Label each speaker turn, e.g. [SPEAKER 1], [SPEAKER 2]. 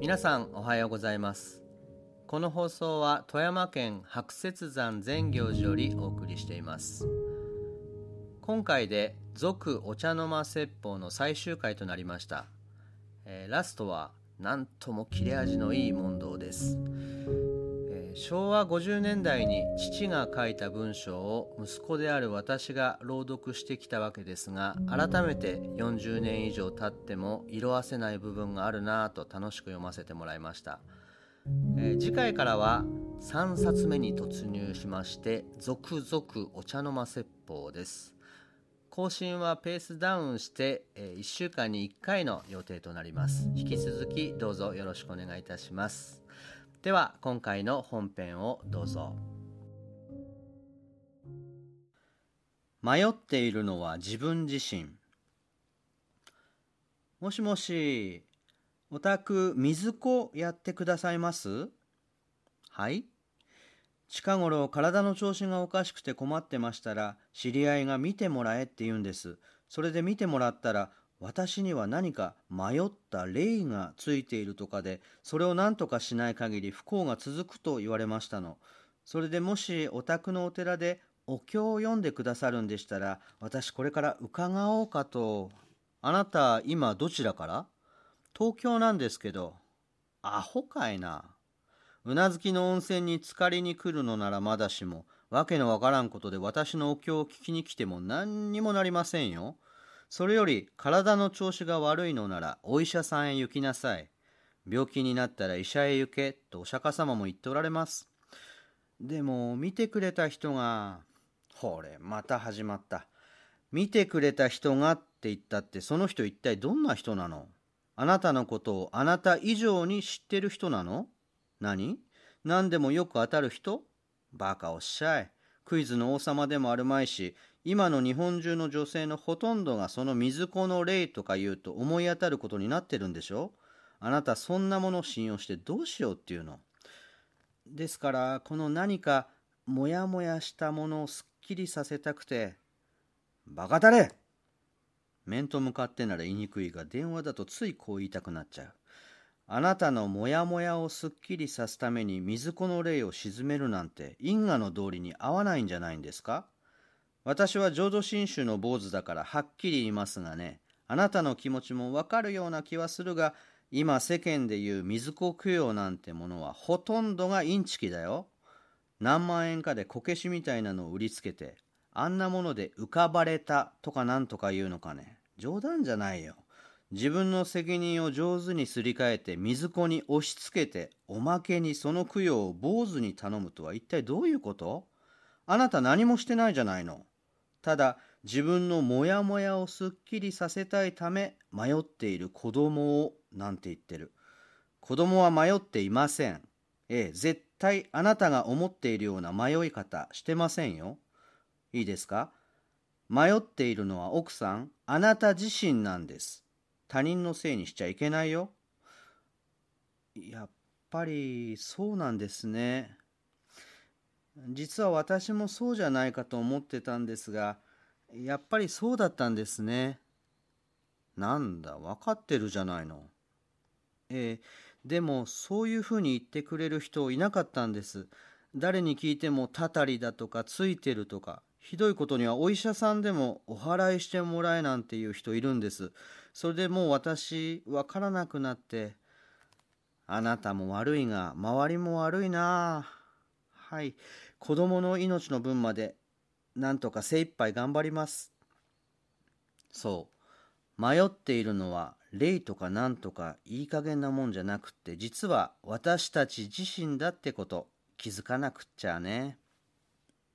[SPEAKER 1] 皆さんおはようございます。この放送は富山県白雪山全行寺よりお送りしています。今回で「続お茶の間説法」の最終回となりました、えー、ラストは何とも切れ味のいい問答です。昭和50年代に父が書いた文章を息子である私が朗読してきたわけですが改めて40年以上経っても色あせない部分があるなぁと楽しく読ませてもらいました、えー、次回からは3冊目に突入しまして「続々お茶の間説法」です。更新はペースダウンして、え1週間に1回の予定となります。引き続きどうぞよろしくお願いいたします。では今回の本編をどうぞ。迷っているのは自分自身。もしもしお宅水子やってくださいます？はい。近頃体の調子がおかしくて困ってましたら知り合いが見てもらえって言うんです。それで見てもらったら私には何か迷った霊がついているとかで、それを何とかしない限り不幸が続くと言われましたの。それでもしお宅のお寺でお経を読んでくださるんでしたら、私これから伺おうかと。あなた今どちらから？東京なんですけど。アホかいな。うなずきの温泉に浸かりに来るのならまだしも、わけのわからんことで私のお経を聞きに来ても何にもなりませんよ。それより体の調子が悪いのならお医者さんへ行きなさい。病気になったら医者へ行けとお釈迦様も言っておられます。でも見てくれた人が、ほれ、また始まった。見てくれた人がって言ったってその人一体どんな人なの？あなたのことをあなた以上に知ってる人なの？何？何でもよく当たる人？バカおっしゃい。クイズの王様でもあるまいし、今の日本中の女性のほとんどがその水子の霊とか言うと思い当たることになってるんでしょ？あなたそんなものを信用してどうしようっていうの？ですからこの何かモヤモヤしたものをすっきりさせたくて「バカたれ!」面と向かってなら言いにくいが電話だとついこう言いたくなっちゃう。あなたのモヤモヤをすっきりさすために水子の霊を鎮めるなんて因果の道理に合わないんじゃないんですか？私は浄土真宗の坊主だからはっきり言いますがね、あなたの気持ちもわかるような気はするが、今世間でいう水子供養なんてものはほとんどがインチキだよ。何万円かでこけしみたいなのを売りつけて、あんなもので浮かばれたとかなんとか言うのかね。冗談じゃないよ。自分の責任を上手にすり替えて水子に押し付けておまけにその供養を坊主に頼むとは一体どういうこと？あなた何もしてないじゃないの。ただ自分のモヤモヤをすっきりさせたいため迷っている子供をなんて言ってる。子供は迷っていません。ええ、絶対あなたが思っているような迷い方してませんよ。いいですか？迷っているのは奥さん、あなた自身なんです。他人のせいにしちゃいけないよ。やっぱりそうなんですね。実は私もそうじゃないかと思ってたんですが、やっぱりそうだったんですね。なんだ、分かってるじゃないの。ええ、でもそういうふうに言ってくれる人いなかったんです。誰に聞いてもたたりだとかついてるとか、ひどいことにはお医者さんでもお祓いしてもらえなんていう人いるんです。それでもう私分からなくなって、あなたも悪いが周りも悪いなあ。はい。子供の命の分まで、なんとか精一杯頑張ります。そう。迷っているのは、霊とかなんとかいい加減なもんじゃなくって、実は私たち自身だってこと、気づかなくっちゃね。